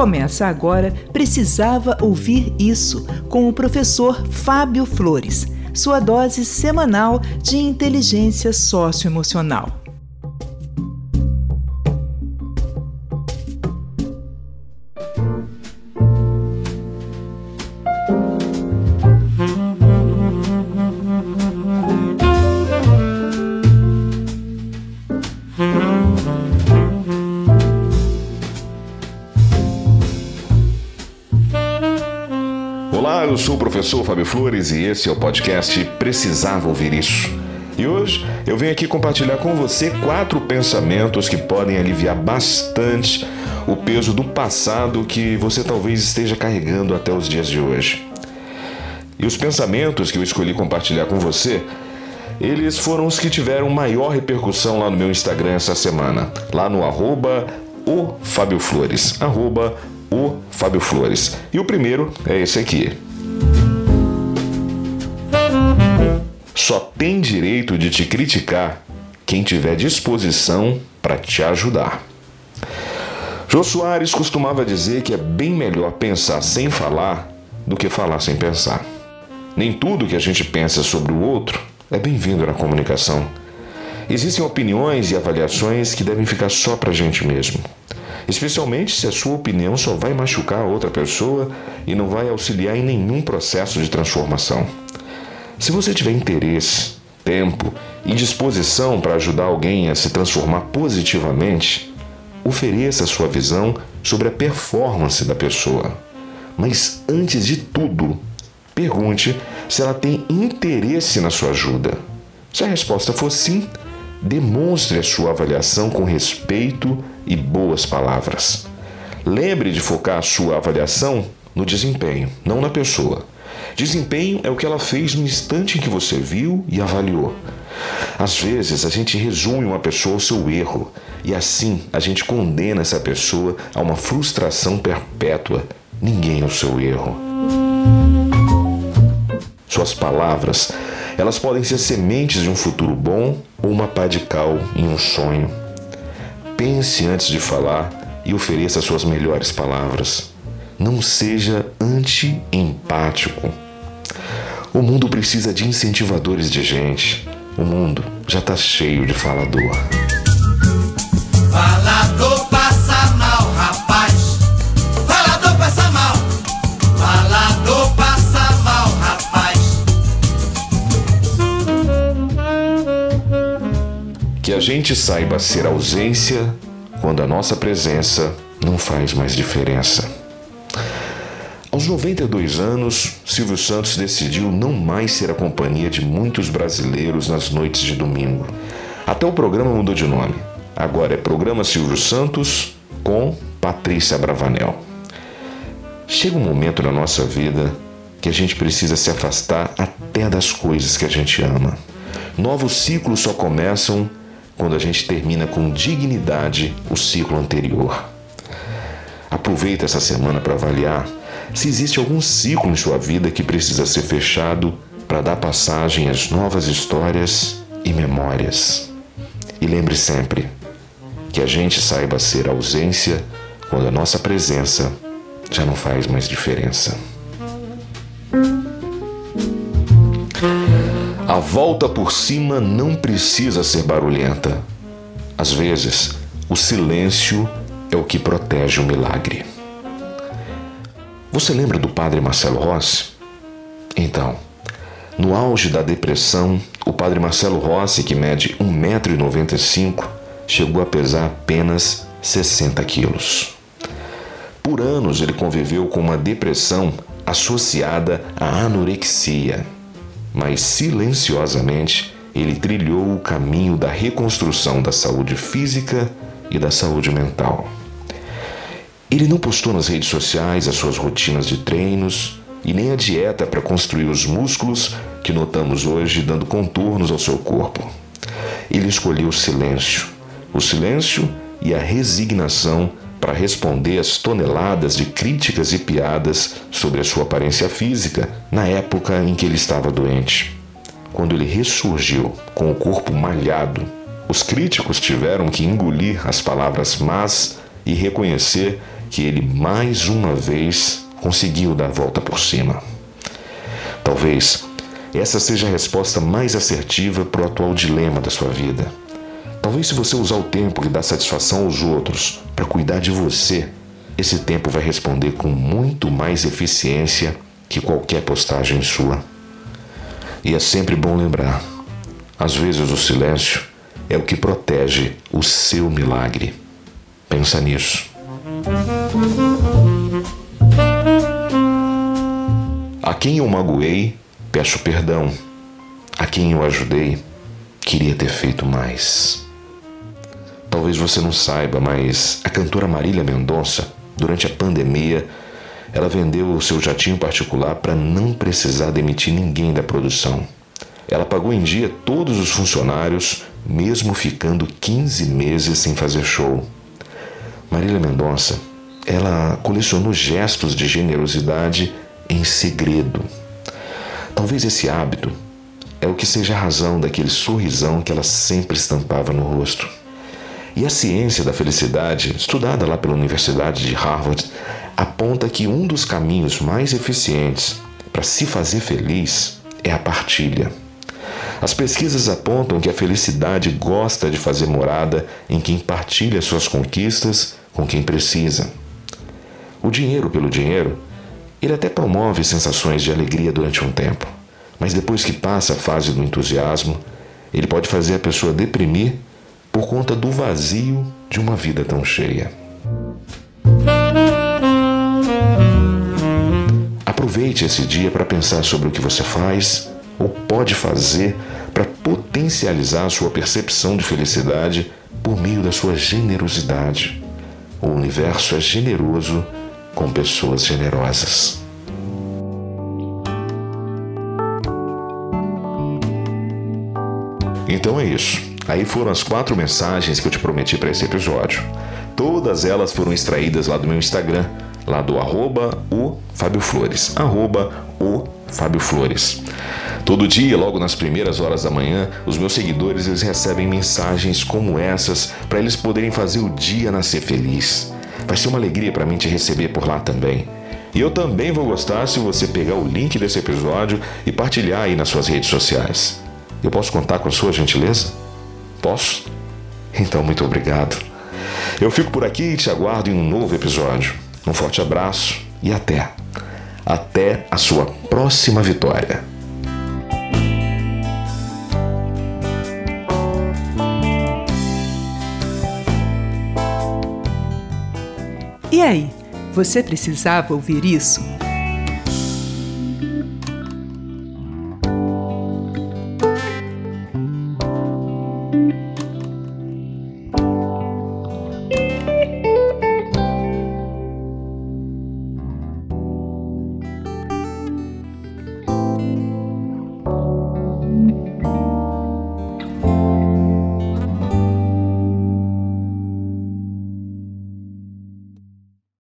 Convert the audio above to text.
Começa agora Precisava Ouvir Isso, com o professor Fábio Flores, sua dose semanal de inteligência socioemocional. Sou o professor Fábio Flores e esse é o podcast Precisava Ouvir Isso. E hoje eu venho aqui compartilhar com você quatro pensamentos que podem aliviar bastante o peso do passado que você talvez esteja carregando até os dias de hoje. E os pensamentos que eu escolhi compartilhar com você, eles foram os que tiveram maior repercussão lá no meu Instagram essa semana, lá no arroba o Fábio Flores, arroba o Fábio Flores. E o primeiro é esse aqui. Só tem direito de te criticar quem tiver disposição para te ajudar. Jô Soares costumava dizer que é bem melhor pensar sem falar do que falar sem pensar. Nem tudo que a gente pensa sobre o outro é bem-vindo na comunicação. Existem opiniões e avaliações que devem ficar só para a gente mesmo. Especialmente se a sua opinião só vai machucar a outra pessoa e não vai auxiliar em nenhum processo de transformação. Se você tiver interesse, tempo e disposição para ajudar alguém a se transformar positivamente, ofereça sua visão sobre a performance da pessoa. Mas antes de tudo, pergunte se ela tem interesse na sua ajuda. Se a resposta for sim, demonstre a sua avaliação com respeito e boas palavras. Lembre de focar a sua avaliação no desempenho, não na pessoa. Desempenho é o que ela fez no instante em que você viu e avaliou. Às vezes a gente resume uma pessoa ao seu erro e assim a gente condena essa pessoa a uma frustração perpétua. Ninguém é o seu erro. Suas palavras, elas podem ser sementes de um futuro bom ou uma pá de cal em um sonho. Pense antes de falar e ofereça suas melhores palavras. Não seja anti-empático. O mundo precisa de incentivadores de gente. O mundo já está cheio de falador. Que a gente saiba ser ausência quando a nossa presença não faz mais diferença. Aos 92 anos, Silvio Santos decidiu não mais ser a companhia de muitos brasileiros nas noites de domingo. Até o programa mudou de nome. Agora é Programa Silvio Santos com Patrícia Bravanel. Chega um momento na nossa vida que a gente precisa se afastar até das coisas que a gente ama. Novos ciclos só começam quando a gente termina com dignidade o ciclo anterior. Aproveita essa semana para avaliar se existe algum ciclo em sua vida que precisa ser fechado para dar passagem às novas histórias e memórias. E lembre sempre que a gente saiba ser ausência quando a nossa presença já não faz mais diferença. Volta por cima não precisa ser barulhenta. Às vezes, o silêncio é o que protege o milagre. Você lembra do padre Marcelo Rossi? Então, no auge da depressão, o padre Marcelo Rossi, que mede 1,95m, chegou a pesar apenas 60 quilos. Por anos ele conviveu com uma depressão associada à anorexia, mas silenciosamente ele trilhou o caminho da reconstrução da saúde física e da saúde mental. Ele não postou nas redes sociais as suas rotinas de treinos e nem a dieta para construir os músculos que notamos hoje dando contornos ao seu corpo. Ele escolheu o silêncio, o silêncio e a resignação para responder às toneladas de críticas e piadas sobre a sua aparência física na época em que ele estava doente. Quando ele ressurgiu com o corpo malhado, os críticos tiveram que engolir as palavras más e reconhecer que ele mais uma vez conseguiu dar a volta por cima. Talvez essa seja a resposta mais assertiva para o atual dilema da sua vida. Talvez, se você usar o tempo que dá satisfação aos outros para cuidar de você, esse tempo vai responder com muito mais eficiência que qualquer postagem sua. E é sempre bom lembrar: às vezes o silêncio é o que protege o seu milagre. Pensa nisso. A quem eu magoei, peço perdão. A quem eu ajudei, queria ter feito mais. Talvez você não saiba, mas a cantora Marília Mendonça, durante a pandemia, ela vendeu o seu jatinho particular para não precisar demitir ninguém da produção. Ela pagou em dia todos os funcionários, mesmo ficando 15 meses sem fazer show. Marília Mendonça, ela colecionou gestos de generosidade em segredo. Talvez esse hábito é o que seja a razão daquele sorrisão que ela sempre estampava no rosto. E a ciência da felicidade, estudada lá pela Universidade de Harvard, aponta que um dos caminhos mais eficientes para se fazer feliz é a partilha. As pesquisas apontam que a felicidade gosta de fazer morada em quem partilha suas conquistas com quem precisa. O dinheiro pelo dinheiro, ele até promove sensações de alegria durante um tempo, mas depois que passa a fase do entusiasmo, ele pode fazer a pessoa deprimir por conta do vazio de uma vida tão cheia. Aproveite esse dia para pensar sobre o que você faz ou pode fazer para potencializar a sua percepção de felicidade por meio da sua generosidade. O universo é generoso com pessoas generosas. Então é isso. Aí foram as quatro mensagens que eu te prometi para esse episódio. Todas elas foram extraídas lá do meu Instagram, lá do arroba o Fábio Flores, arroba o Fábio Flores. Todo dia, logo nas primeiras horas da manhã, os meus seguidores eles recebem mensagens como essas para eles poderem fazer o dia nascer feliz. Vai ser uma alegria para mim te receber por lá também. E eu também vou gostar se você pegar o link desse episódio e partilhar aí nas suas redes sociais. Eu posso contar com a sua gentileza? Posso? Então, muito obrigado. Eu fico por aqui e te aguardo em um novo episódio. Um forte abraço e até. Até a sua próxima vitória. E aí, você precisava ouvir isso?